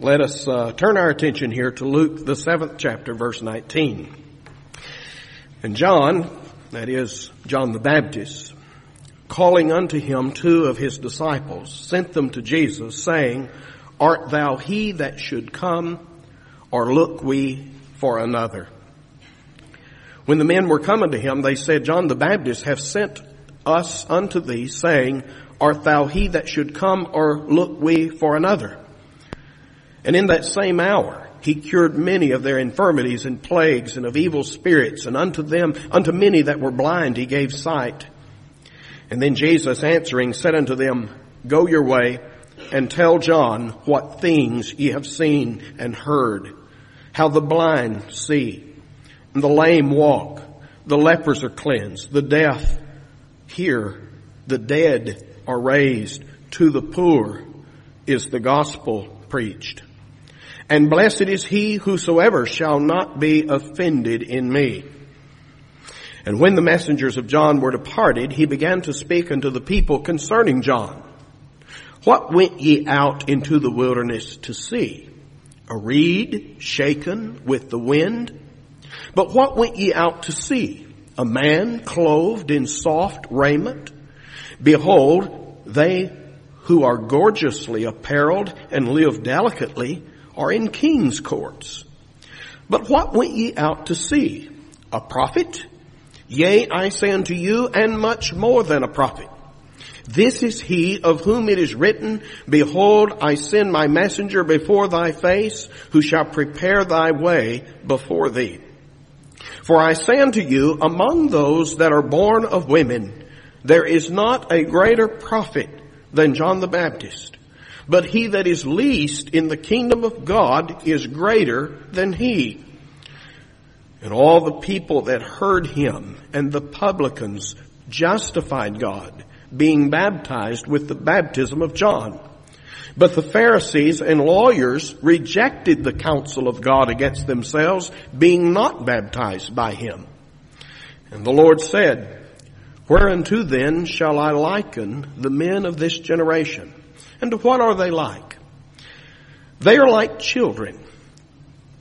let us uh, turn our attention here to Luke, the seventh chapter, verse 19. And John, that is John the Baptist, calling unto him two of his disciples, sent them to Jesus, saying, Art thou he that should come, or look we for another? When the men were coming to him, they said, John the Baptist hath sent us unto thee, saying, Art thou he that should come, or look we for another? And in that same hour, he cured many of their infirmities and plagues and of evil spirits, and unto them, unto many that were blind, he gave sight. And then Jesus answering said unto them, Go your way and tell John what things ye have seen and heard, how the blind see, and the lame walk, the lepers are cleansed, the deaf hear, the dead are raised, to the poor is the gospel preached. And blessed is he whosoever shall not be offended in me. And when the messengers of John were departed, he began to speak unto the people concerning John. What went ye out into the wilderness to see? A reed shaken with the wind? But what went ye out to see? A man clothed in soft raiment? Behold, they who are gorgeously apparelled and live delicately are in king's courts. But what went ye out to see? A prophet? Yea, I say unto you, and much more than a prophet. This is he of whom it is written, Behold, I send my messenger before thy face, who shall prepare thy way before thee. For I say unto you, among those that are born of women, there is not a greater prophet than John the Baptist. But he that is least in the kingdom of God is greater than he. And all the people that heard him and the publicans justified God, being baptized with the baptism of John. But the Pharisees and lawyers rejected the counsel of God against themselves, being not baptized by him. And the Lord said, Whereunto then shall I liken the men of this generation? And what are they like? They are like children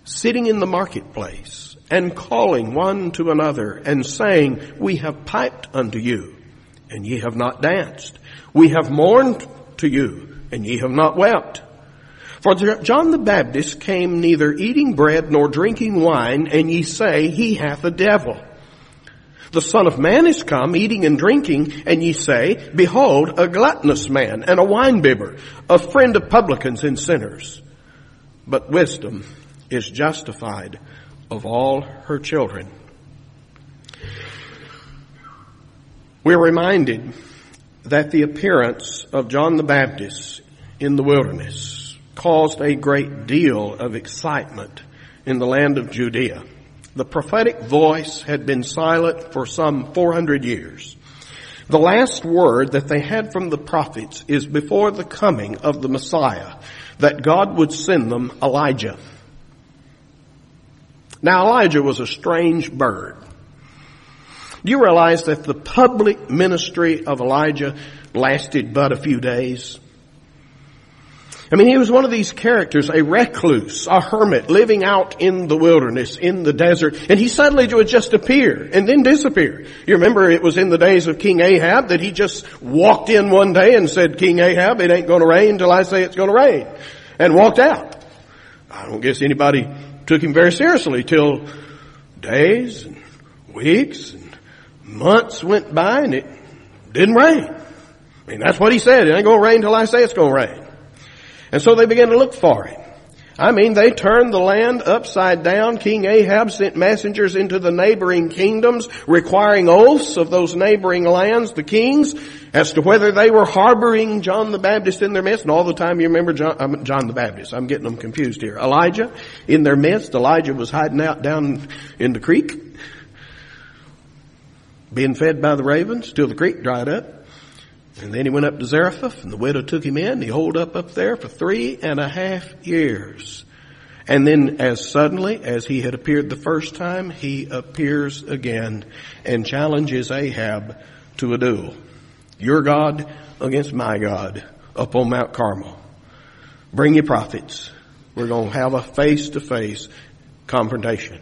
sitting in the marketplace and calling one to another and saying, We have piped unto you, and ye have not danced. We have mourned to you, and ye have not wept. For John the Baptist came neither eating bread nor drinking wine, and ye say, He hath a devil. The Son of Man is come eating and drinking, and ye say, Behold, a gluttonous man and a winebibber, a friend of publicans and sinners. But wisdom is justified of all her children. We're reminded that the appearance of John the Baptist in the wilderness caused a great deal of excitement in the land of Judea. The prophetic voice had been silent for some 400 years. The last word that they had from the prophets is before the coming of the Messiah, that God would send them Elijah. Now Elijah was a strange bird. Do you realize that the public ministry of Elijah lasted but a few days? I mean, he was one of these characters, a recluse, a hermit, living out in the wilderness, in the desert, and he suddenly would just appear and then disappear. You remember it was in the days of King Ahab that he just walked in one day and said, King Ahab, it ain't gonna rain till I say it's gonna rain, and walked out. I don't guess anybody took him very seriously till days and weeks and months went by and it didn't rain. I mean, that's what he said. It ain't gonna rain till I say it's gonna rain. And so they began to look for him. I mean, they turned the land upside down. King Ahab sent messengers into the neighboring kingdoms requiring oaths of those neighboring lands, the kings, as to whether they were harboring John the Baptist in their midst. And all the time you remember John, John the Baptist. I'm getting them confused here. Elijah in their midst. Elijah was hiding out down in the creek, being fed by the ravens till the creek dried up. And then he went up to Zarephath and the widow took him in. He holed up up there for three and a half years. And then as suddenly as he had appeared the first time, he appears again and challenges Ahab to a duel. Your God against my God up on Mount Carmel. Bring your prophets. We're going to have a face to face confrontation.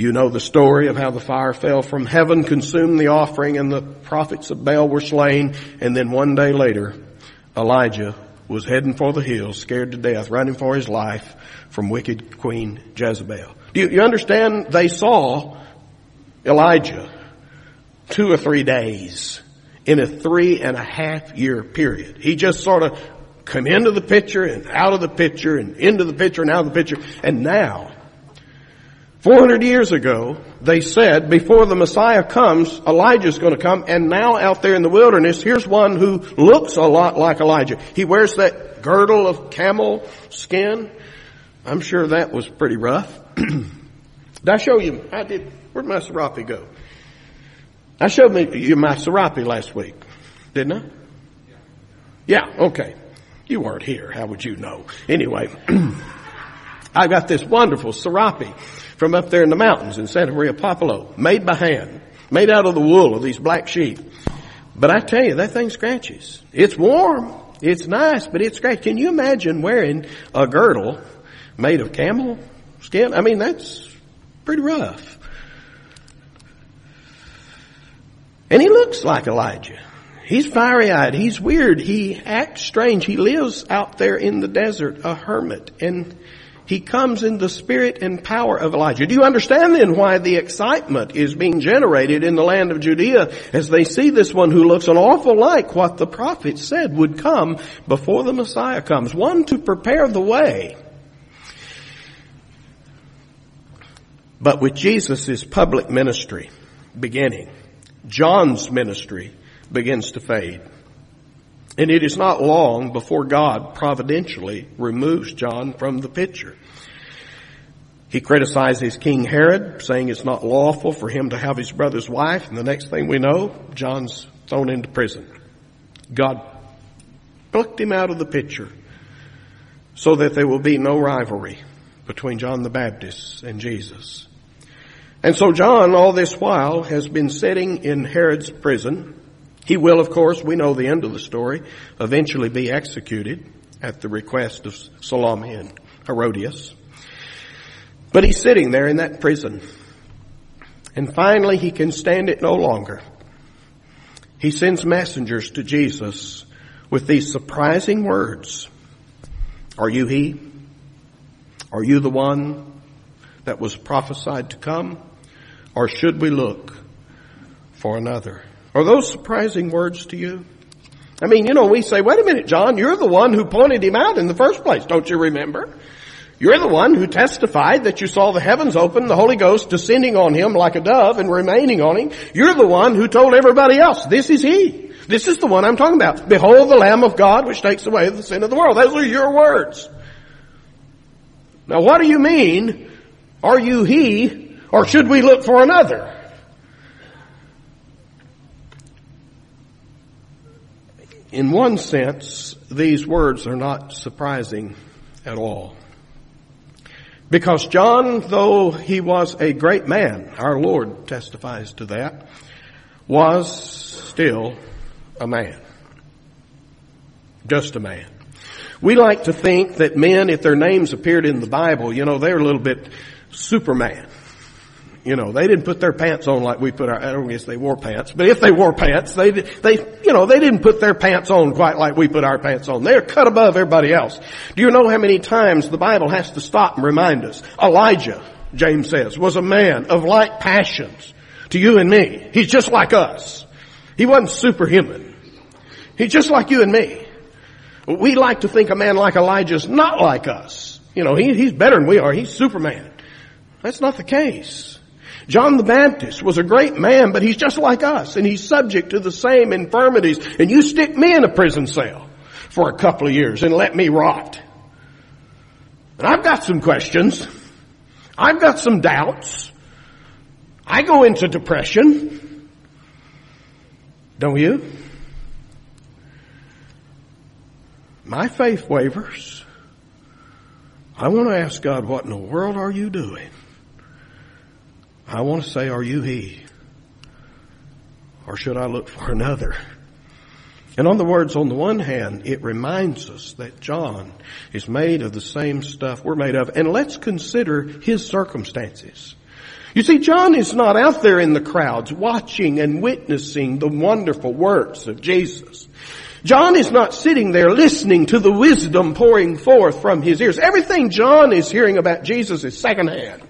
You know the story of how the fire fell from heaven, consumed the offering, and the prophets of Baal were slain. And then one day later, Elijah was heading for the hills, scared to death, running for his life from wicked Queen Jezebel. Do you, you understand? They saw Elijah two or three days in a three and a half year period. He just sort of come into the picture and out of the picture and into the picture and out of the picture. And now, 400 years ago, they said before the Messiah comes, Elijah's going to come. And now out there in the wilderness, here's one who looks a lot like Elijah. He wears that girdle of camel skin. I'm sure that was pretty rough. did I show you? I did. Where'd my serape go? I showed me you my serape last week, didn't I? Yeah. Okay. You weren't here. How would you know? Anyway, I got this wonderful serape from up there in the mountains in Santa Maria Popolo, made by hand, made out of the wool of these black sheep. But I tell you, that thing scratches. It's warm. It's nice, but it scratches. Can you imagine wearing a girdle made of camel skin? I mean, that's pretty rough. And he looks like Elijah. He's fiery eyed. He's weird. He acts strange. He lives out there in the desert, a hermit. And he comes in the spirit and power of Elijah. Do you understand then why the excitement is being generated in the land of Judea as they see this one who looks an awful like what the prophet said would come before the Messiah comes? One to prepare the way. But with Jesus' public ministry beginning, John's ministry begins to fade. And it is not long before God providentially removes John from the picture. He criticizes King Herod, saying it's not lawful for him to have his brother's wife, and the next thing we know, John's thrown into prison. God plucked him out of the picture so that there will be no rivalry between John the Baptist and Jesus. And so John, all this while, has been sitting in Herod's prison, he will, of course, we know the end of the story, eventually be executed at the request of Salome and Herodias. But he's sitting there in that prison. And finally he can stand it no longer. He sends messengers to Jesus with these surprising words. Are you he? Are you the one that was prophesied to come? Or should we look for another? Are those surprising words to you? I mean, you know, we say, wait a minute, John, you're the one who pointed him out in the first place. Don't you remember? You're the one who testified that you saw the heavens open, the Holy Ghost descending on him like a dove and remaining on him. You're the one who told everybody else, this is he. This is the one I'm talking about. Behold the Lamb of God which takes away the sin of the world. Those are your words. Now what do you mean? Are you he or should we look for another? In one sense, these words are not surprising at all. Because John, though he was a great man, our Lord testifies to that, was still a man. Just a man. We like to think that men, if their names appeared in the Bible, you know, they're a little bit Superman. You know, they didn't put their pants on like we put our, I don't guess they wore pants, but if they wore pants, they, they, you know, they didn't put their pants on quite like we put our pants on. They're cut above everybody else. Do you know how many times the Bible has to stop and remind us? Elijah, James says, was a man of like passions to you and me. He's just like us. He wasn't superhuman. He's just like you and me. We like to think a man like Elijah's not like us. You know, he, he's better than we are. He's Superman. That's not the case. John the Baptist was a great man, but he's just like us and he's subject to the same infirmities. And you stick me in a prison cell for a couple of years and let me rot. And I've got some questions. I've got some doubts. I go into depression. Don't you? My faith wavers. I want to ask God, what in the world are you doing? I want to say, are you he? Or should I look for another? In other words, on the one hand, it reminds us that John is made of the same stuff we're made of. And let's consider his circumstances. You see, John is not out there in the crowds watching and witnessing the wonderful works of Jesus. John is not sitting there listening to the wisdom pouring forth from his ears. Everything John is hearing about Jesus is secondhand.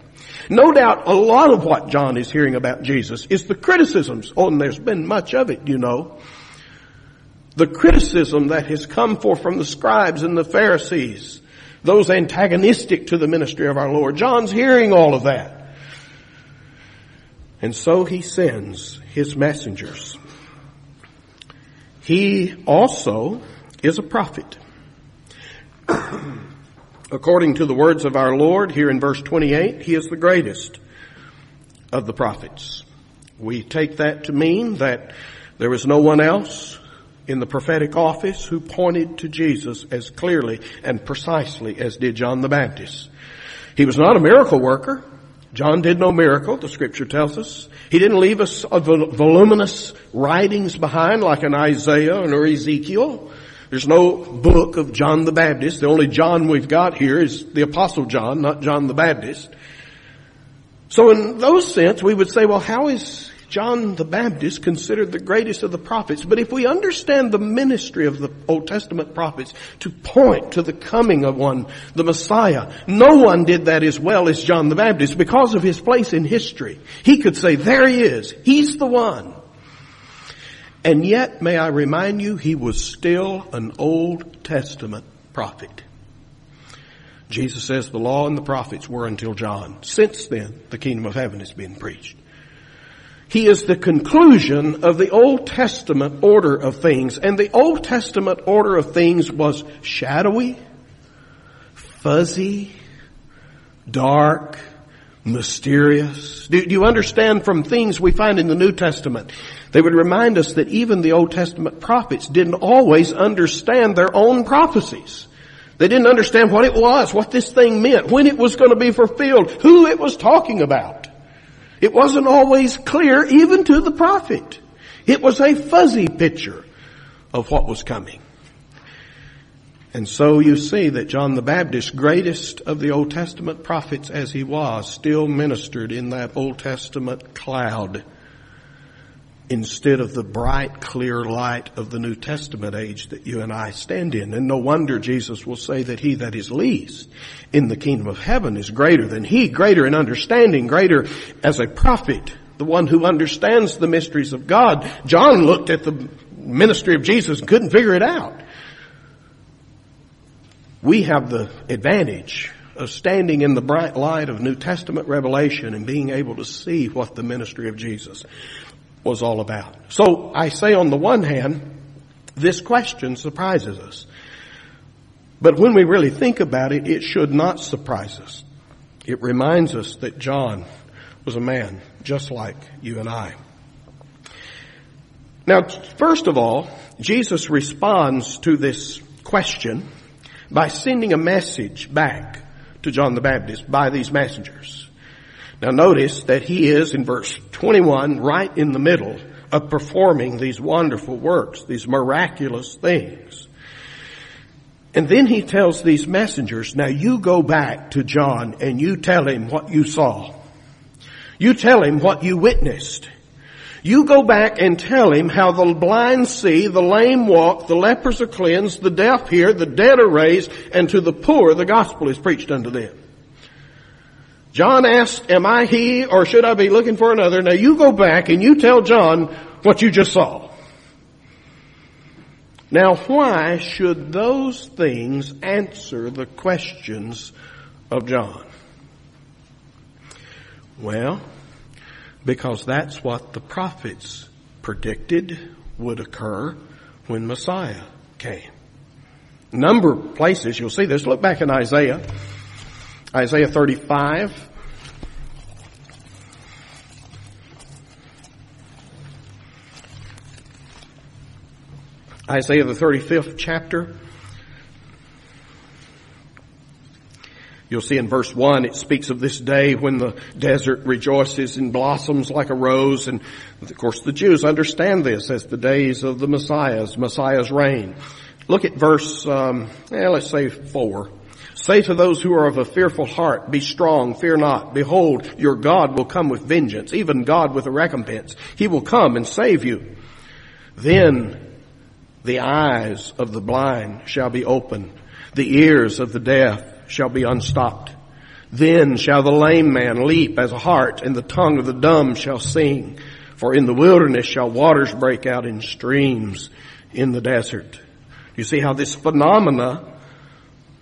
No doubt a lot of what John is hearing about Jesus is the criticisms. Oh, and there's been much of it, you know. The criticism that has come forth from the scribes and the Pharisees, those antagonistic to the ministry of our Lord. John's hearing all of that. And so he sends his messengers. He also is a prophet. According to the words of our Lord here in verse 28, he is the greatest of the prophets. We take that to mean that there was no one else in the prophetic office who pointed to Jesus as clearly and precisely as did John the Baptist. He was not a miracle worker. John did no miracle, the scripture tells us. He didn't leave us voluminous writings behind like an Isaiah or Ezekiel. There's no book of John the Baptist. The only John we've got here is the Apostle John, not John the Baptist. So in those sense, we would say, well, how is John the Baptist considered the greatest of the prophets. But if we understand the ministry of the Old Testament prophets to point to the coming of one, the Messiah, no one did that as well as John the Baptist because of his place in history. He could say, there he is. He's the one. And yet, may I remind you, he was still an Old Testament prophet. Jesus says the law and the prophets were until John. Since then, the kingdom of heaven has been preached. He is the conclusion of the Old Testament order of things. And the Old Testament order of things was shadowy, fuzzy, dark, mysterious. Do, do, you understand from things we find in the New Testament? They would remind us that even the Old Testament prophets didn't always understand their own prophecies. They didn't understand what it was, what this thing meant, when it was going to be fulfilled, who it was talking about. It wasn't always clear even to the prophet. It was a fuzzy picture of what was coming. And so you see that John the Baptist, greatest of the Old Testament prophets as he was, still ministered in that Old Testament cloud instead of the bright, clear light of the New Testament age that you and I stand in. And no wonder Jesus will say that he that is least in the kingdom of heaven is greater than he, greater in understanding, greater as a prophet, the one who understands the mysteries of God. John looked at the ministry of Jesus and couldn't figure it out. We have the advantage of standing in the bright light of New Testament revelation and being able to see what the ministry of Jesus was all about. So I say on the one hand, this question surprises us. But when we really think about it, it should not surprise us. It reminds us that John was a man just like you and I. Now, first of all, Jesus responds to this question by sending a message back to John the Baptist by these messengers. Now notice that he is in verse 21 right in the middle of performing these wonderful works, these miraculous things. And then he tells these messengers, now you go back to John and you tell him what you saw. You tell him what you witnessed. You go back and tell him how the blind see, the lame walk, the lepers are cleansed, the deaf hear, the dead are raised, and to the poor the gospel is preached unto them. John asked, am I he or should I be looking for another? Now you go back and you tell John what you just saw. Now why should those things answer the questions of John? Well, because that's what the prophets predicted would occur when Messiah came. Number of places you'll see this. Look back in Isaiah. Isaiah 35. Isaiah the 35th chapter. You'll see in verse 1 it speaks of this day when the desert rejoices and blossoms like a rose and of course the Jews understand this as the days of the Messiah's, Messiah's reign. Look at verse, um, let's say 4. Say to those who are of a fearful heart, be strong, fear not. Behold, your God will come with vengeance, even God with a recompense. He will come and save you. Then the eyes of the blind shall be opened, the ears of the deaf shall be unstopped. Then shall the lame man leap as a hart, and the tongue of the dumb shall sing. For in the wilderness shall waters break out in streams in the desert. You see how this phenomena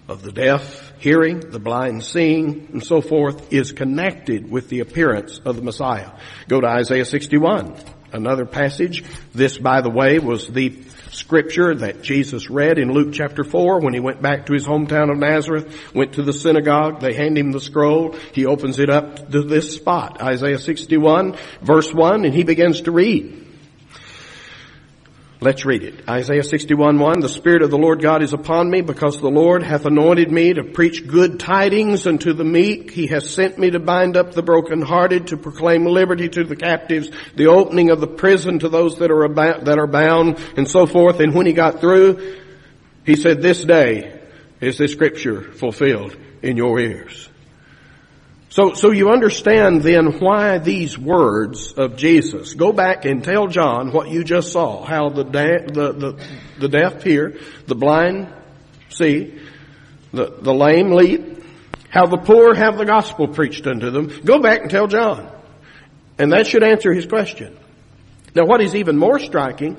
of the deaf hearing, the blind seeing, and so forth is connected with the appearance of the Messiah. Go to Isaiah 61, another passage. This, by the way, was the scripture that Jesus read in Luke chapter 4 when he went back to his hometown of Nazareth, went to the synagogue, they hand him the scroll, he opens it up to this spot, Isaiah 61 verse 1, and he begins to read. Let's read it. Isaiah 61, 1. The Spirit of the Lord God is upon me because the Lord hath anointed me to preach good tidings unto the meek. He has sent me to bind up the brokenhearted, to proclaim liberty to the captives, the opening of the prison to those that are about, that are bound, and so forth. And when he got through, he said, this day is this scripture fulfilled in your ears. So, so you understand then why these words of Jesus. Go back and tell John what you just saw. How the, da- the, the, the deaf hear, the blind see, the, the lame leap, how the poor have the gospel preached unto them. Go back and tell John. And that should answer his question. Now what is even more striking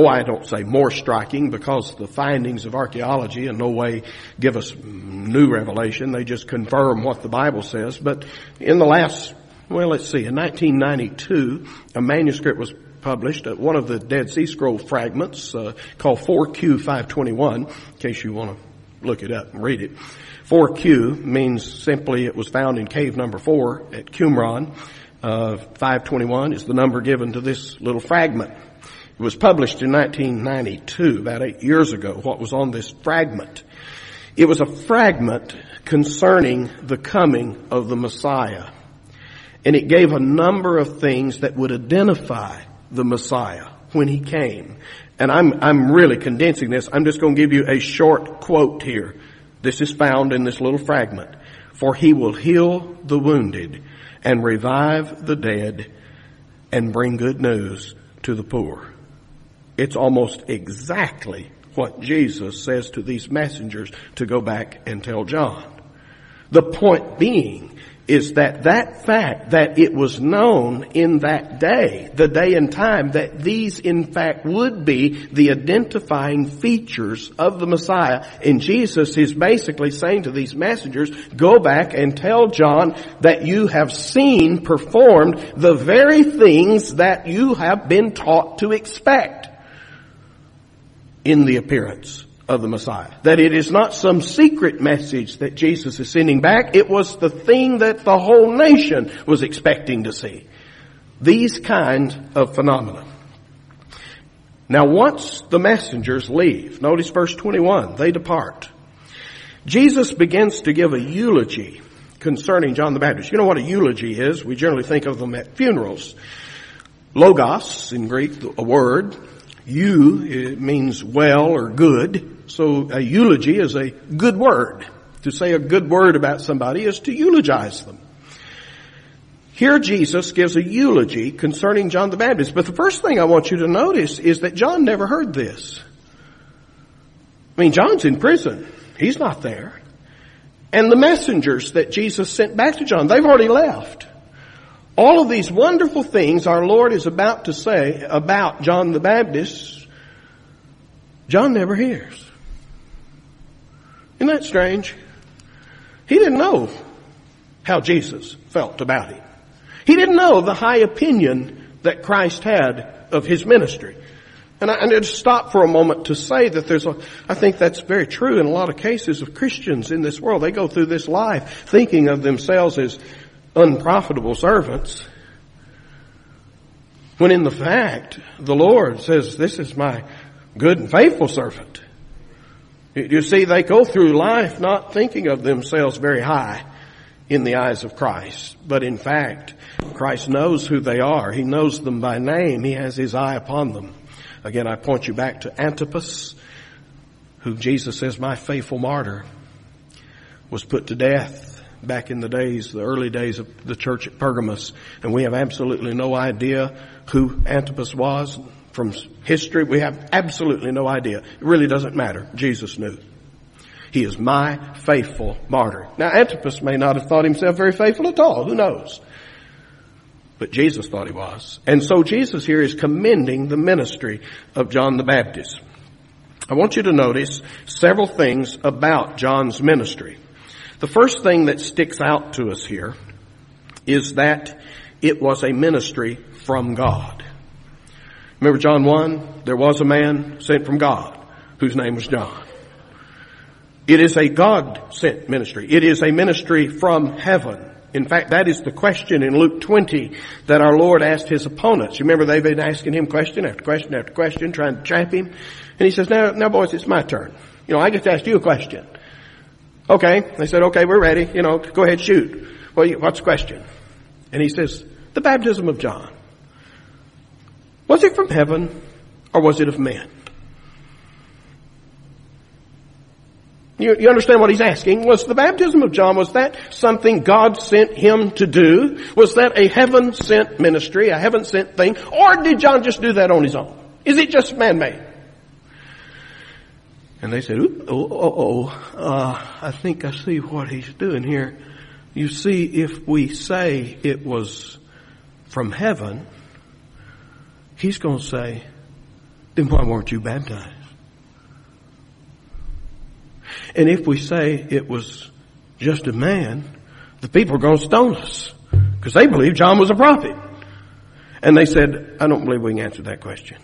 oh, I don't say more striking because the findings of archaeology in no way give us new revelation. They just confirm what the Bible says. But in the last, well, let's see, in 1992, a manuscript was published, uh, one of the Dead Sea Scroll fragments, uh, called 4Q521, in case you want to look it up and read it. 4Q means simply it was found in cave number four at Qumran. Uh, 521 is the number given to this little fragment. It was published in 1992, about eight years ago, what was on this fragment. It was a fragment concerning the coming of the Messiah. And it gave a number of things that would identify the Messiah when he came. And I'm, I'm really condensing this. I'm just going to give you a short quote here. This is found in this little fragment. For he will heal the wounded and revive the dead and bring good news to the poor. It's almost exactly what Jesus says to these messengers to go back and tell John. The point being is that that fact that it was known in that day, the day and time, that these in fact would be the identifying features of the Messiah. And Jesus is basically saying to these messengers, go back and tell John that you have seen performed the very things that you have been taught to expect in the appearance of the Messiah. That it is not some secret message that Jesus is sending back. It was the thing that the whole nation was expecting to see. These kind of phenomena. Now once the messengers leave, notice verse 21, they depart. Jesus begins to give a eulogy concerning John the Baptist. You know what a eulogy is? We generally think of them at funerals. Logos, in Greek, a word, Eu, it means well or good. So a eulogy is a good word. To say a good word about somebody is to eulogize them. Here Jesus gives a eulogy concerning John the Baptist, but the first thing I want you to notice is that John never heard this. I mean, John's in prison. He's not there. And the messengers that Jesus sent back to John, they've already left. All of these wonderful things our Lord is about to say about John the Baptist, John never hears. Isn't that strange? He didn't know how Jesus felt about him. He didn't know the high opinion that Christ had of his ministry. And I, need to stop for a moment to say that there's a, I think that's very true in a lot of cases of Christians in this world. They go through this life thinking of themselves as unprofitable servants. When in the fact, the Lord says, this is my good and faithful servant. You see, they go through life not thinking of themselves very high in the eyes of Christ. But in fact, Christ knows who they are. He knows them by name. He has his eye upon them. Again, I point you back to Antipas, who Jesus says, my faithful martyr, was put to death back in the days, the early days of the church at Pergamos. And we have absolutely no idea who Antipas was. From history, we have absolutely no idea. It really doesn't matter. Jesus knew. He is my faithful martyr. Now Antipas may not have thought himself very faithful at all. Who knows? But Jesus thought he was. And so Jesus here is commending the ministry of John the Baptist. I want you to notice several things about John's ministry. The first thing that sticks out to us here is that it was a ministry from God. Remember John 1? There was a man sent from God whose name was John. It is a God sent ministry. It is a ministry from heaven. In fact, that is the question in Luke 20 that our Lord asked his opponents. You remember they've been asking him question after question after question, trying to trap him. And he says, now, now boys, it's my turn. You know, I get to ask you a question. Okay. They said, okay, we're ready. You know, go ahead, shoot. Well, what's the question? And he says, the baptism of John. Was it from heaven or was it of man? You, you, understand what he's asking? Was the baptism of John, was that something God sent him to do? Was that a heaven sent ministry, a heaven sent thing? Or did John just do that on his own? Is it just man-made? And they said, oh, oh, oh, uh, I think I see what he's doing here. You see, if we say it was from heaven, he's going to say, then why weren't you baptized? And if we say it was just a man, the people are going to stone us because they believe John was a prophet. And they said, I don't believe we can answer that question.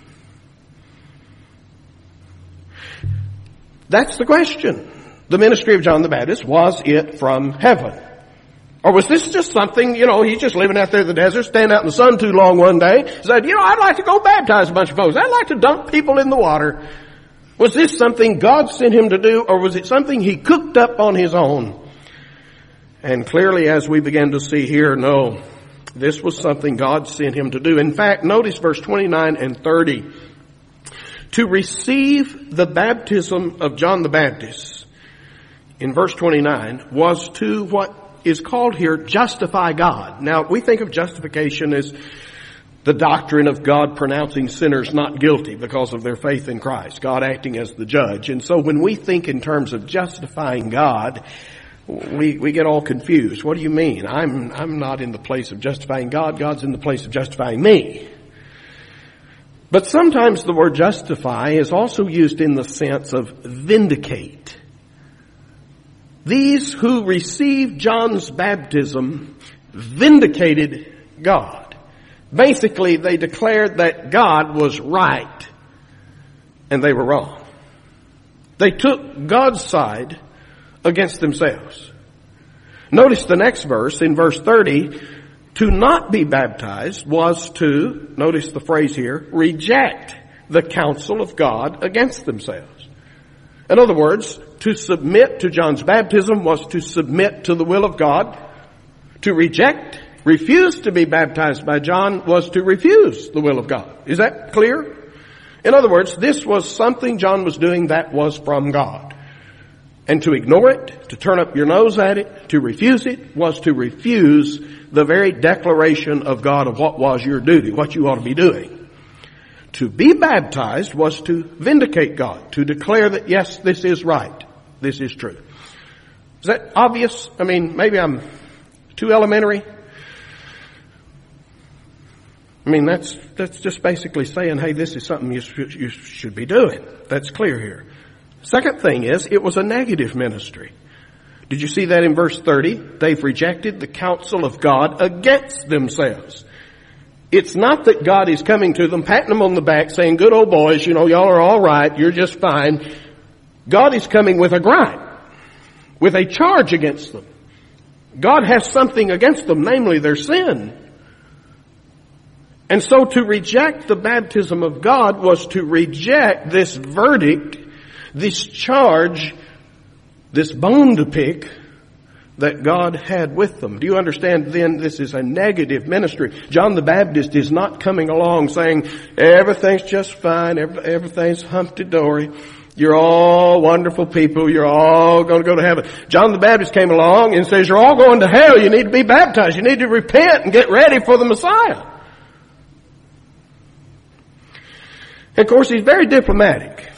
That's the question. The ministry of John the Baptist, was it from heaven? Or was this just something, you know, he's just living out there in the desert, standing out in the sun too long one day, said, you know, I'd like to go baptize a bunch of folks. I'd like to dunk people in the water. Was this something God sent him to do or was it something he cooked up on his own? And clearly as we begin to see here, no, this was something God sent him to do. In fact, notice verse 29 and 30. To receive the baptism of John the Baptist in verse 29 was to what is called here justify God. Now we think of justification as the doctrine of God pronouncing sinners not guilty because of their faith in Christ, God acting as the judge. And so when we think in terms of justifying God, we, we get all confused. What do you mean? I'm, I'm not in the place of justifying God. God's in the place of justifying me. But sometimes the word justify is also used in the sense of vindicate. These who received John's baptism vindicated God. Basically, they declared that God was right and they were wrong. They took God's side against themselves. Notice the next verse in verse 30. To not be baptized was to, notice the phrase here, reject the counsel of God against themselves. In other words, to submit to John's baptism was to submit to the will of God. To reject refuse to be baptized by John was to refuse the will of God. Is that clear? In other words, this was something John was doing that was from God. And to ignore it, to turn up your nose at it, to refuse it, was to refuse the very declaration of God of what was your duty, what you ought to be doing. To be baptized was to vindicate God, to declare that yes, this is right, this is true. Is that obvious? I mean, maybe I'm too elementary. I mean, that's, that's just basically saying, hey, this is something you should, you should be doing. That's clear here. Second thing is, it was a negative ministry. Did you see that in verse 30? They've rejected the counsel of God against themselves. It's not that God is coming to them, patting them on the back, saying, good old boys, you know, y'all are alright, you're just fine. God is coming with a gripe, with a charge against them. God has something against them, namely their sin. And so to reject the baptism of God was to reject this verdict this charge, this bone to pick that God had with them. Do you understand then this is a negative ministry? John the Baptist is not coming along saying everything's just fine, everything's humpty-dory. You're all wonderful people. You're all going to go to heaven. John the Baptist came along and says, you're all going to hell. You need to be baptized. You need to repent and get ready for the Messiah. Of course, he's very diplomatic.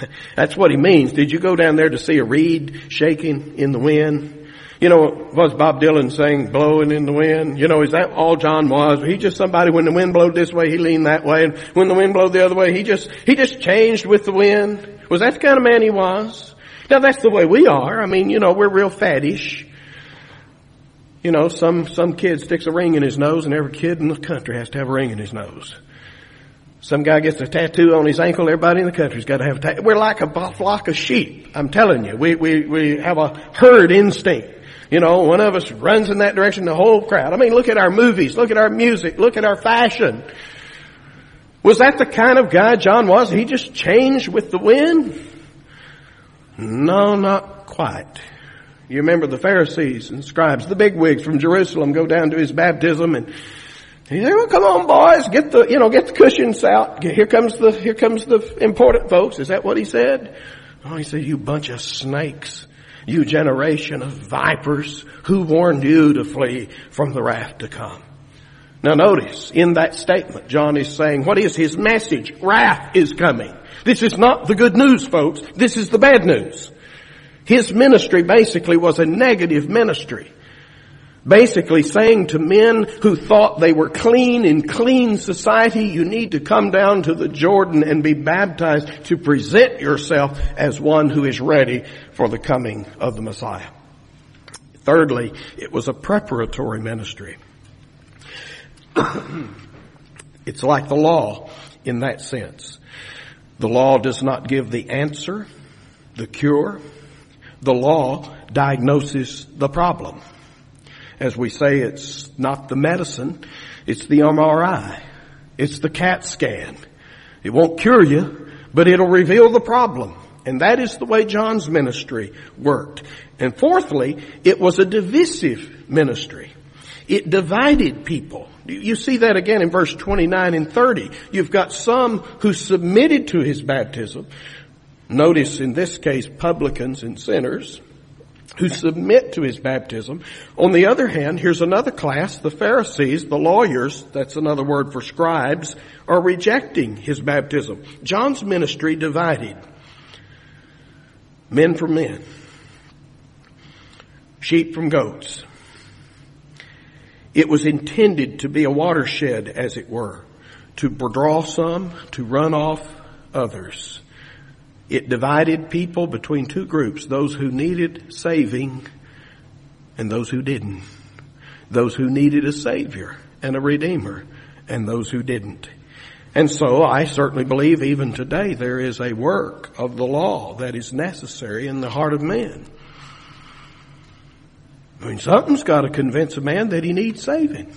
That's what he means. Did you go down there to see a reed shaking in the wind? You know, was Bob Dylan saying blowing in the wind? You know, is that all John was? He just somebody when the wind blowed this way, he leaned that way, and when the wind blowed the other way, he just, he just changed with the wind. Was that the kind of man he was? Now that's the way we are. I mean, you know, we're real faddish. You know, some, some kid sticks a ring in his nose and every kid in the country has to have a ring in his nose. Some guy gets a tattoo on his ankle. Everybody in the country's got to have a tattoo. We're like a flock of sheep. I'm telling you. We, we, we have a herd instinct. You know, one of us runs in that direction, the whole crowd. I mean, look at our movies, look at our music, look at our fashion. Was that the kind of guy John was? He just changed with the wind? No, not quite. You remember the Pharisees and scribes, the bigwigs from Jerusalem go down to his baptism and he said, well, come on boys, get the, you know, get the cushions out. Here comes the, here comes the important folks. Is that what he said? Oh, he said, you bunch of snakes you generation of vipers, who warned you to flee from the wrath to come? Now notice, in that statement, John is saying, what is his message? Wrath is coming. This is not the good news, folks. This is the bad news. His ministry basically was a negative ministry basically saying to men who thought they were clean in clean society, you need to come down to the Jordan and be baptized to present yourself as one who is ready for the coming of the Messiah. Thirdly, it was a preparatory ministry. it's like the law in that sense. The law does not give the answer, the cure. The law diagnoses the problem. As we say, it's not the medicine, it's the MRI. It's the CAT scan. It won't cure you, but it'll reveal the problem. And that is the way John's ministry worked. And fourthly, it was a divisive ministry. It divided people. You see that again in verse 29 and 30. You've got some who submitted to his baptism. Notice in this case publicans and sinners who submit to his baptism. On the other hand, here's another class, the Pharisees, the lawyers, that's another word for scribes, are rejecting his baptism. John's ministry divided. Men from men. Sheep from goats. It was intended to be a watershed, as it were, to draw some, to run off others. It divided people between two groups, those who needed saving and those who didn't. Those who needed a savior and a redeemer and those who didn't. And so I certainly believe even today there is a work of the law that is necessary in the heart of man. I mean, something's got to convince a man that he needs saving.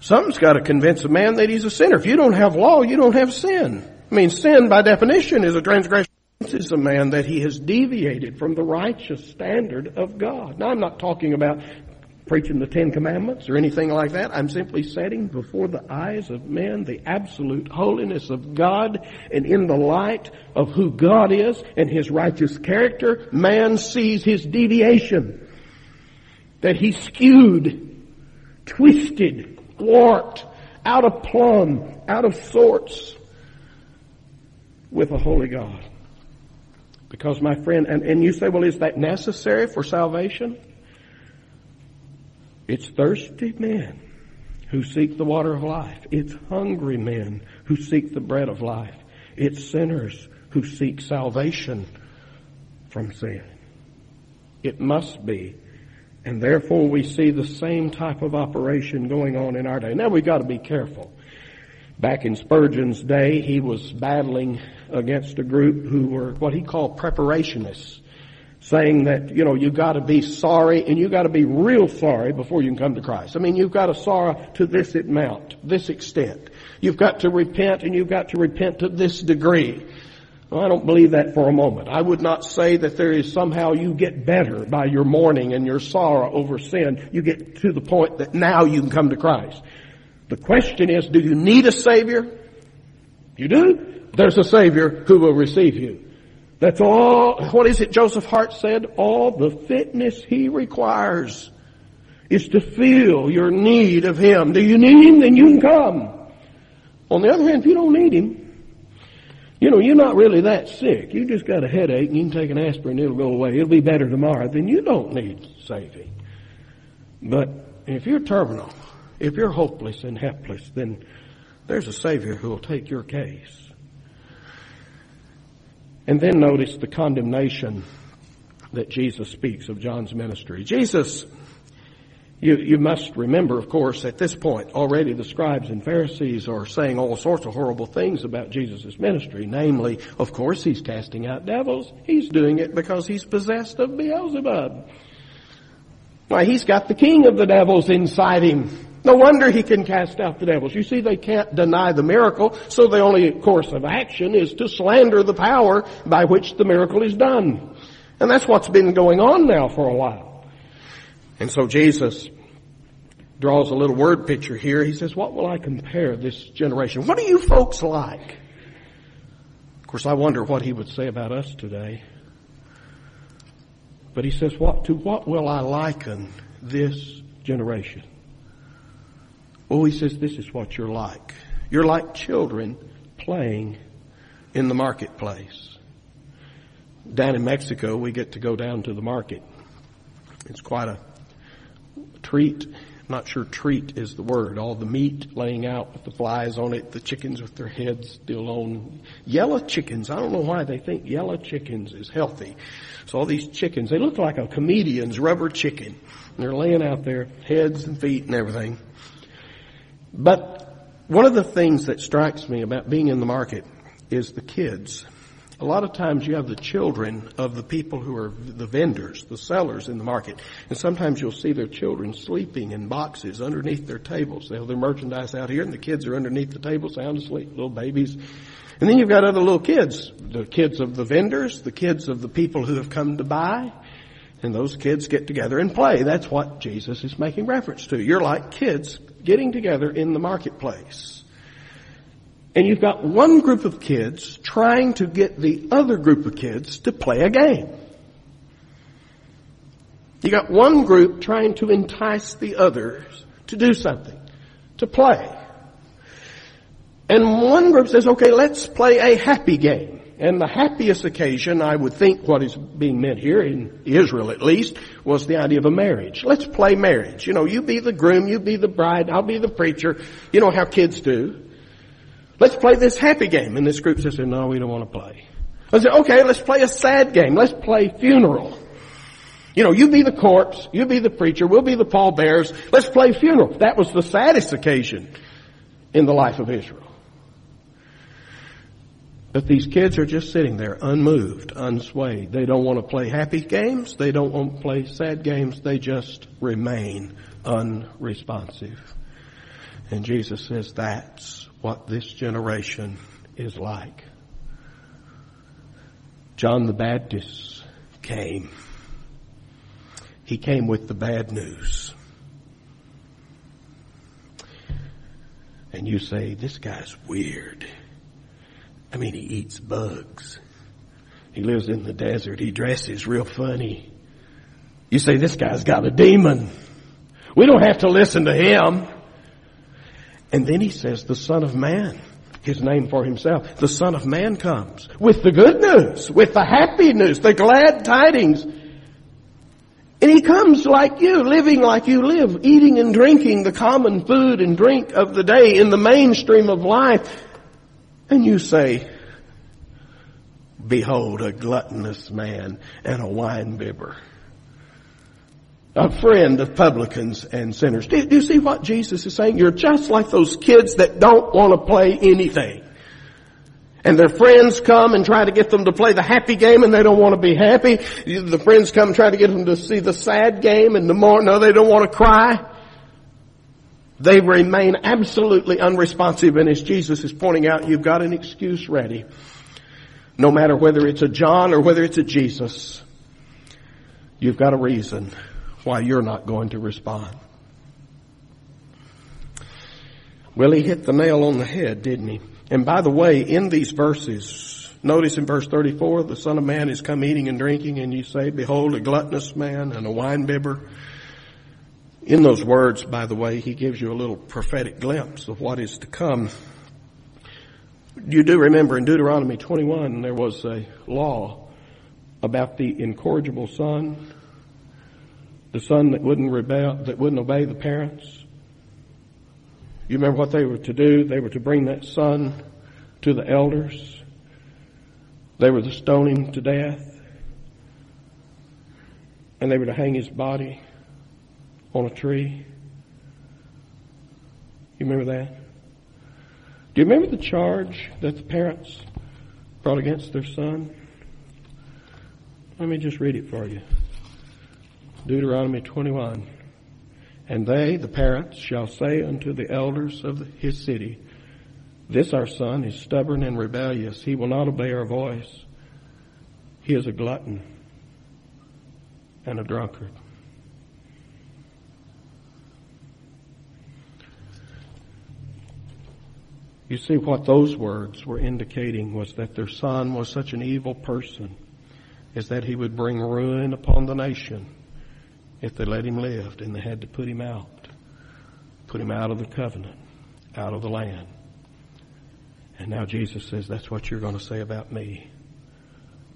Something's got to convince a man that he's a sinner. If you don't have law, you don't have sin. I mean, sin by definition is a transgression. This is a man that he has deviated from the righteous standard of God. Now I'm not talking about preaching the Ten Commandments or anything like that. I'm simply setting before the eyes of men the absolute holiness of God and in the light of who God is and His righteous character, man sees his deviation. That he skewed, twisted, warped, out of plumb, out of sorts with a holy God. Because my friend, and, and you say, well, is that necessary for salvation? It's thirsty men who seek the water of life. It's hungry men who seek the bread of life. It's sinners who seek salvation from sin. It must be. And therefore we see the same type of operation going on in our day. Now we've got to be careful. Back in Spurgeon's day, he was battling against a group who were what he called preparationists. saying that, you know, you've got to be sorry and you've got to be real sorry before you can come to Christ. I mean, you've got to sorrow to this amount, this extent. You've got to repent and you've got to repent to this degree. Well, I don't believe that for a moment. I would not say that there is somehow you get better by your mourning and your sorrow over sin. You get to the point that now you can come to Christ. The question is, do you need a Savior? You do? There's a Savior who will receive you. That's all, what is it Joseph Hart said? All the fitness he requires is to feel your need of him. Do you need him? Then you can come. On the other hand, if you don't need him, you know, you're not really that sick. You just got a headache and you can take an aspirin, it'll go away. It'll be better tomorrow. Then you don't need saving. But if you're terminal, if you're hopeless and helpless, then there's a Savior who will take your case. And then notice the condemnation that Jesus speaks of John's ministry. Jesus, you, you must remember, of course, at this point, already the scribes and Pharisees are saying all sorts of horrible things about Jesus' ministry. Namely, of course, he's casting out devils. He's doing it because he's possessed of Beelzebub. Why, he's got the king of the devils inside him. No wonder he can cast out the devils. You see, they can't deny the miracle, so the only course of action is to slander the power by which the miracle is done. And that's what's been going on now for a while. And so Jesus draws a little word picture here. He says, what will I compare this generation? What are you folks like? Of course, I wonder what he would say about us today. But he says, what, to what will I liken this generation? Oh, he says, this is what you're like. You're like children playing in the marketplace. Down in Mexico, we get to go down to the market. It's quite a treat. I'm not sure treat is the word. All the meat laying out with the flies on it, the chickens with their heads still on. Yellow chickens. I don't know why they think yellow chickens is healthy. So all these chickens, they look like a comedian's rubber chicken. And they're laying out there, heads and feet and everything. But one of the things that strikes me about being in the market is the kids. A lot of times you have the children of the people who are the vendors, the sellers in the market. And sometimes you'll see their children sleeping in boxes underneath their tables. They have their merchandise out here and the kids are underneath the table sound asleep, little babies. And then you've got other little kids, the kids of the vendors, the kids of the people who have come to buy. And those kids get together and play. That's what Jesus is making reference to. You're like kids getting together in the marketplace. And you've got one group of kids trying to get the other group of kids to play a game. You got one group trying to entice the others to do something, to play. And one group says, okay, let's play a happy game. And the happiest occasion, I would think what is being meant here, in Israel at least, was the idea of a marriage. Let's play marriage. You know, you be the groom, you be the bride, I'll be the preacher. You know how kids do. Let's play this happy game. And this group says, no, we don't want to play. I said, okay, let's play a sad game. Let's play funeral. You know, you be the corpse, you be the preacher, we'll be the pallbearers. Let's play funeral. That was the saddest occasion in the life of Israel. But these kids are just sitting there unmoved, unswayed. They don't want to play happy games. They don't want to play sad games. They just remain unresponsive. And Jesus says that's what this generation is like. John the Baptist came. He came with the bad news. And you say, this guy's weird. I mean, he eats bugs. He lives in the desert. He dresses real funny. You say, this guy's got a demon. We don't have to listen to him. And then he says, the son of man, his name for himself, the son of man comes with the good news, with the happy news, the glad tidings. And he comes like you, living like you live, eating and drinking the common food and drink of the day in the mainstream of life. And you say, behold a gluttonous man and a winebibber. A friend of publicans and sinners. Do, do you see what Jesus is saying? You're just like those kids that don't want to play anything. And their friends come and try to get them to play the happy game and they don't want to be happy. The friends come and try to get them to see the sad game and the more, no, they don't want to cry. They remain absolutely unresponsive and as Jesus is pointing out, you've got an excuse ready. No matter whether it's a John or whether it's a Jesus, you've got a reason why you're not going to respond. Well, he hit the nail on the head, didn't he? And by the way, in these verses, notice in verse 34, the Son of Man is come eating and drinking, and you say, Behold, a gluttonous man and a winebibber. In those words, by the way, he gives you a little prophetic glimpse of what is to come. You do remember in Deuteronomy 21, there was a law about the incorrigible son, the son that wouldn't rebel, that wouldn't obey the parents, you remember what they were to do? They were to bring that son to the elders. They were to stone him to death. And they were to hang his body on a tree. You remember that? Do you remember the charge that the parents brought against their son? Let me just read it for you. Deuteronomy 21. And they, the parents, shall say unto the elders of his city, This our son is stubborn and rebellious. He will not obey our voice. He is a glutton and a drunkard. You see, what those words were indicating was that their son was such an evil person, is that he would bring ruin upon the nation if they let him live, and they had to put him out. Put him out of the covenant, out of the land. And now Jesus says, that's what you're going to say about me.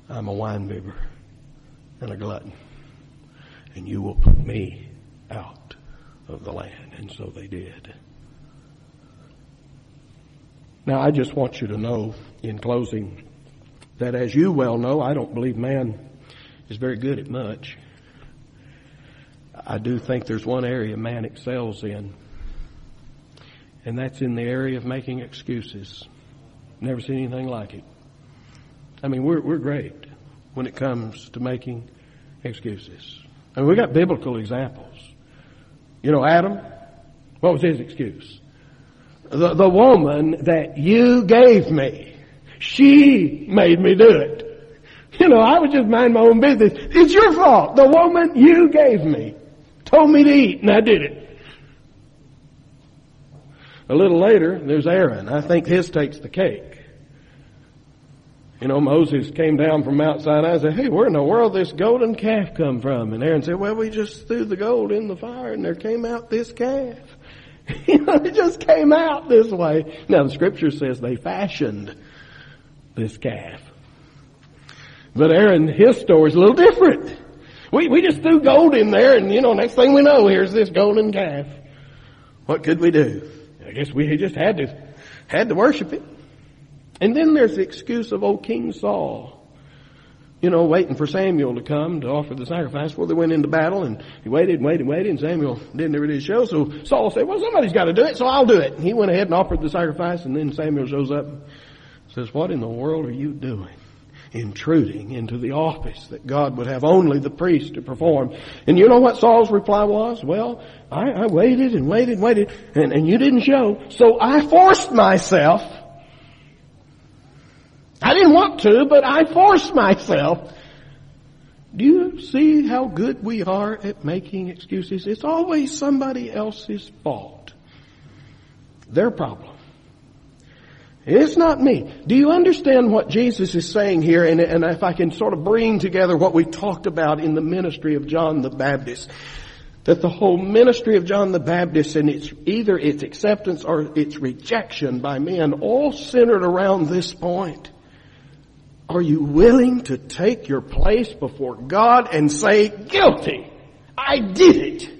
I'm a winebibber and a glutton. And you will put me out of the land. And so they did. Now I just want you to know in closing that as you well know, I don't believe man is very good at much. I do think there's one area man excels in, and that's in the area of making excuses. Never seen anything like it. I mean, we're, we're great when it comes to making excuses. I mean, we got biblical examples. You know, Adam, what was his excuse? The, the woman that you gave me, she made me do it. You know, I was just mind my own business. It's your fault. The woman you gave me told me to eat and I did it. A little later, there's Aaron. I think his takes the cake. You know, Moses came down from Mount Sinai and said, hey, where in the world this golden calf come from? And Aaron said, well, we just threw the gold in the fire and there came out this calf. it just came out this way. Now the scripture says they fashioned this calf. But Aaron, his story is a little different. We, we just threw gold in there and, you know, next thing we know, here's this golden calf. What could we do? I guess we just had to, had to worship it. And then there's the excuse of old King Saul. You know, waiting for Samuel to come to offer the sacrifice before they went into battle and he waited and waited and waited and Samuel didn't ever do show. So Saul said, well, somebody's got to do it, so I'll do it. And he went ahead and offered the sacrifice and then Samuel shows up and says, what in the world are you doing? intruding into the office that God would have only the priest to perform. And you know what Saul's reply was? Well, I, I waited and waited and waited and, and you didn't show, so I forced myself. I didn't want to, but I forced myself. Do you see how good we are at making excuses? It's always somebody else's fault. Their problem. It's not me. Do you understand what Jesus is saying here? And, and if I can sort of bring together what we talked about in the ministry of John the Baptist, that the whole ministry of John the Baptist and it's either its acceptance or its rejection by men all centered around this point. Are you willing to take your place before God and say, guilty? I did it.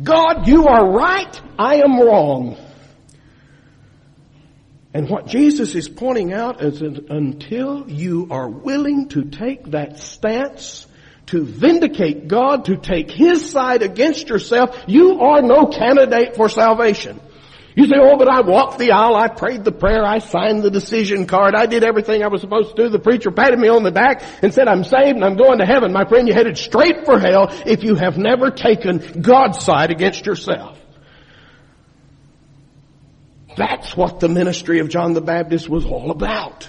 God, you are right. I am wrong. And what Jesus is pointing out is that until you are willing to take that stance, to vindicate God, to take His side against yourself, you are no candidate for salvation. You say, oh, but I walked the aisle, I prayed the prayer, I signed the decision card, I did everything I was supposed to do. The preacher patted me on the back and said, I'm saved and I'm going to heaven. My friend, you headed straight for hell if you have never taken God's side against yourself. That's what the ministry of John the Baptist was all about.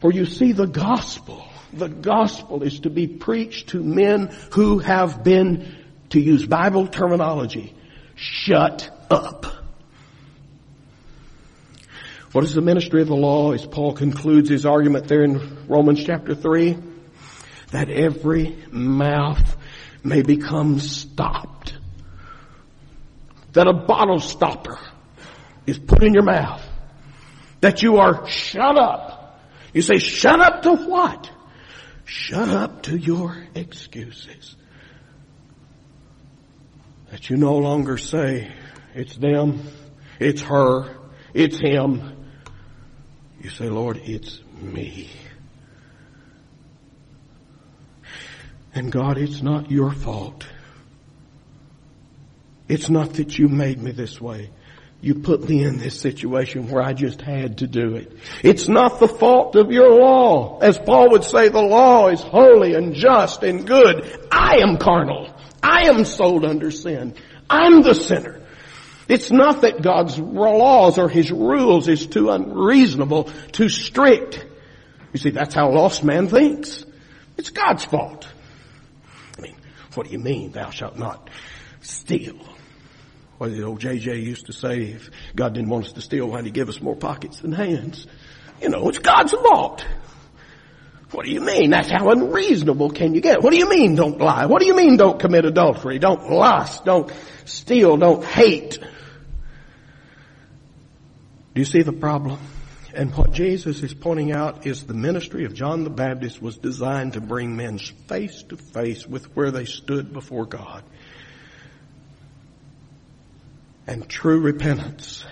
For you see, the gospel, the gospel is to be preached to men who have been, to use Bible terminology, shut up. What is the ministry of the law? As Paul concludes his argument there in Romans chapter 3, that every mouth may become stopped. That a bottle stopper is put in your mouth. That you are shut up. You say, shut up to what? Shut up to your excuses. That you no longer say, it's them, it's her, it's him. You say, Lord, it's me. And God, it's not your fault. It's not that you made me this way. You put me in this situation where I just had to do it. It's not the fault of your law. As Paul would say, the law is holy and just and good. I am carnal. I am sold under sin. I'm the sinner. It's not that God's laws or His rules is too unreasonable, too strict. You see, that's how lost man thinks. It's God's fault. I mean, what do you mean, thou shalt not steal? What did old JJ used to say? If God didn't want us to steal, why'd He give us more pockets than hands? You know, it's God's fault. What do you mean? That's how unreasonable can you get? What do you mean don't lie? What do you mean don't commit adultery? Don't lust? Don't steal? Don't hate? Do you see the problem? And what Jesus is pointing out is the ministry of John the Baptist was designed to bring men face to face with where they stood before God. And true repentance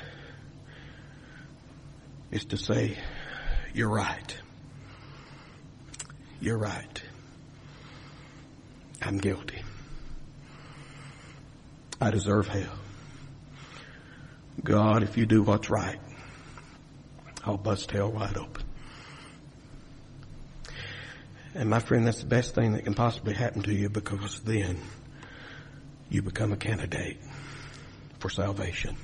is to say, you're right. You're right. I'm guilty. I deserve hell. God, if you do what's right, I'll bust hell wide open. And my friend, that's the best thing that can possibly happen to you because then you become a candidate for salvation.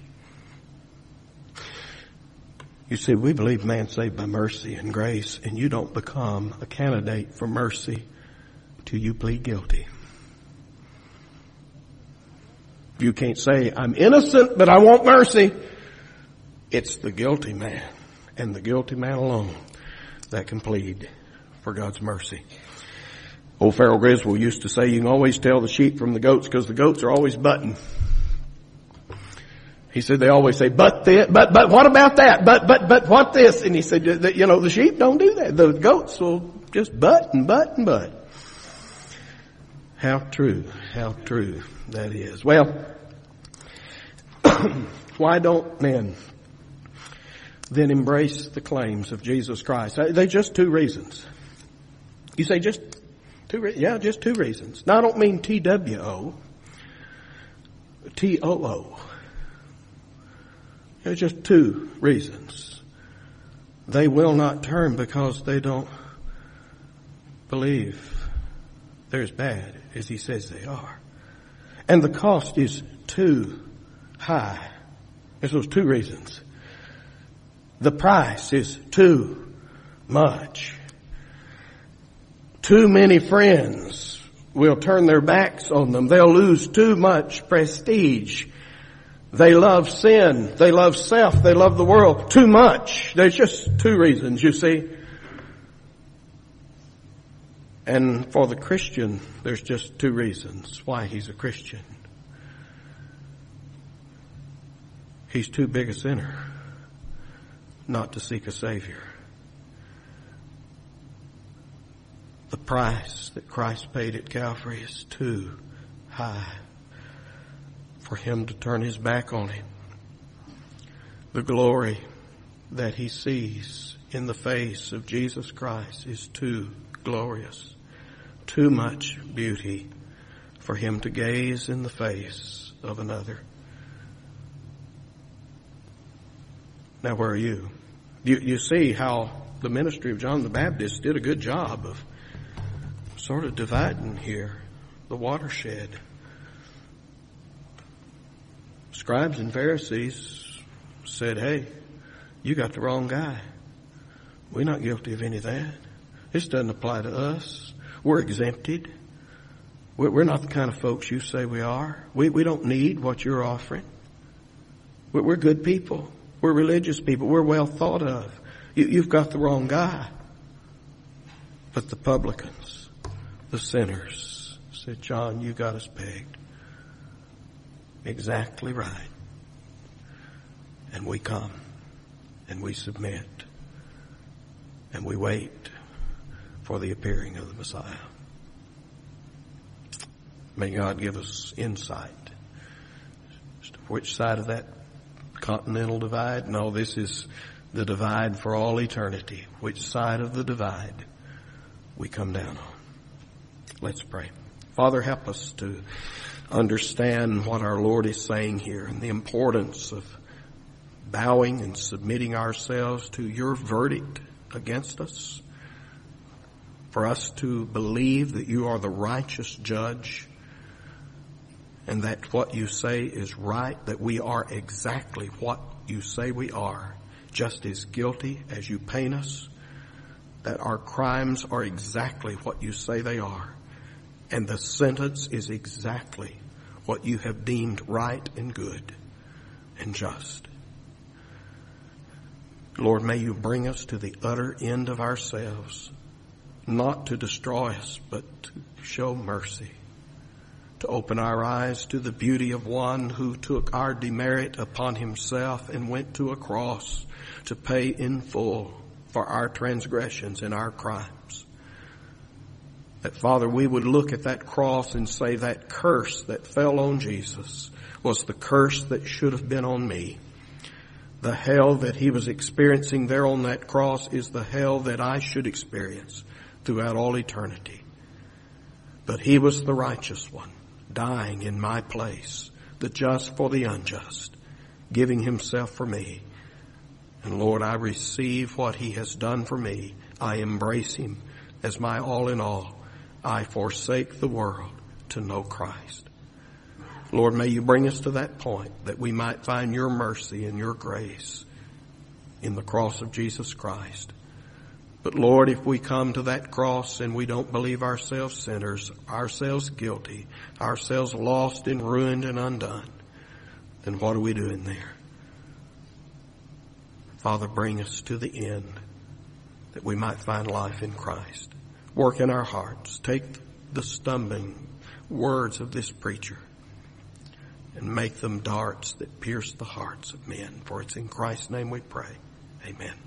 You see, we believe man saved by mercy and grace, and you don't become a candidate for mercy till you plead guilty. You can't say, I'm innocent, but I want mercy. It's the guilty man and the guilty man alone that can plead for God's mercy. Old Ferrell Griswold used to say, you can always tell the sheep from the goats because the goats are always butting. He said they always say, but this, but, but what about that? But, but, but what this? And he said, you know, the sheep don't do that. The goats will just butt and butt and butt. How true, how true that is. Well, why don't men then embrace the claims of Jesus Christ? They're just two reasons. You say just two, yeah, just two reasons. Now I don't mean T-W-O, T-O-O. There's just two reasons. They will not turn because they don't believe they're as bad as he says they are. And the cost is too high. There's those two reasons. The price is too much. Too many friends will turn their backs on them. They'll lose too much prestige they love sin. They love self. They love the world too much. There's just two reasons, you see. And for the Christian, there's just two reasons why he's a Christian. He's too big a sinner not to seek a Savior. The price that Christ paid at Calvary is too high for him to turn his back on him. The glory that he sees in the face of Jesus Christ is too glorious, too much beauty for him to gaze in the face of another. Now where are you? You, you see how the ministry of John the Baptist did a good job of sort of dividing here the watershed. Scribes and Pharisees said, hey, you got the wrong guy. We're not guilty of any of that. This doesn't apply to us. We're exempted. We're not the kind of folks you say we are. We, we don't need what you're offering. We're, we're good people. We're religious people. We're well thought of. You, you've got the wrong guy. But the publicans, the sinners, said, John, you got us pegged. Exactly right. And we come and we submit and we wait for the appearing of the Messiah. May God give us insight as to which side of that continental divide. No, this is the divide for all eternity. Which side of the divide we come down on. Let's pray. Father, help us to understand what our Lord is saying here and the importance of bowing and submitting ourselves to your verdict against us. For us to believe that you are the righteous judge and that what you say is right, that we are exactly what you say we are, just as guilty as you paint us, that our crimes are exactly what you say they are, and the sentence is exactly what you have deemed right and good and just. Lord, may you bring us to the utter end of ourselves, not to destroy us, but to show mercy to open our eyes to the beauty of one who took our demerit upon himself and went to a cross to pay in full for our transgressions and our crimes. That Father, we would look at that cross and say that curse that fell on Jesus was the curse that should have been on me. The hell that he was experiencing there on that cross is the hell that I should experience throughout all eternity. But he was the righteous one dying in my place, the just for the unjust, giving himself for me. And Lord, I receive what he has done for me. I embrace him as my all in all. I forsake the world to know Christ. Lord, may you bring us to that point that we might find your mercy and your grace in the cross of Jesus Christ. But Lord, if we come to that cross and we don't believe ourselves sinners, ourselves guilty, ourselves lost and ruined and undone, then what are we doing there? Father, bring us to the end that we might find life in Christ. Work in our hearts. Take the stumbling words of this preacher and make them darts that pierce the hearts of men. For it's in Christ's name we pray. Amen.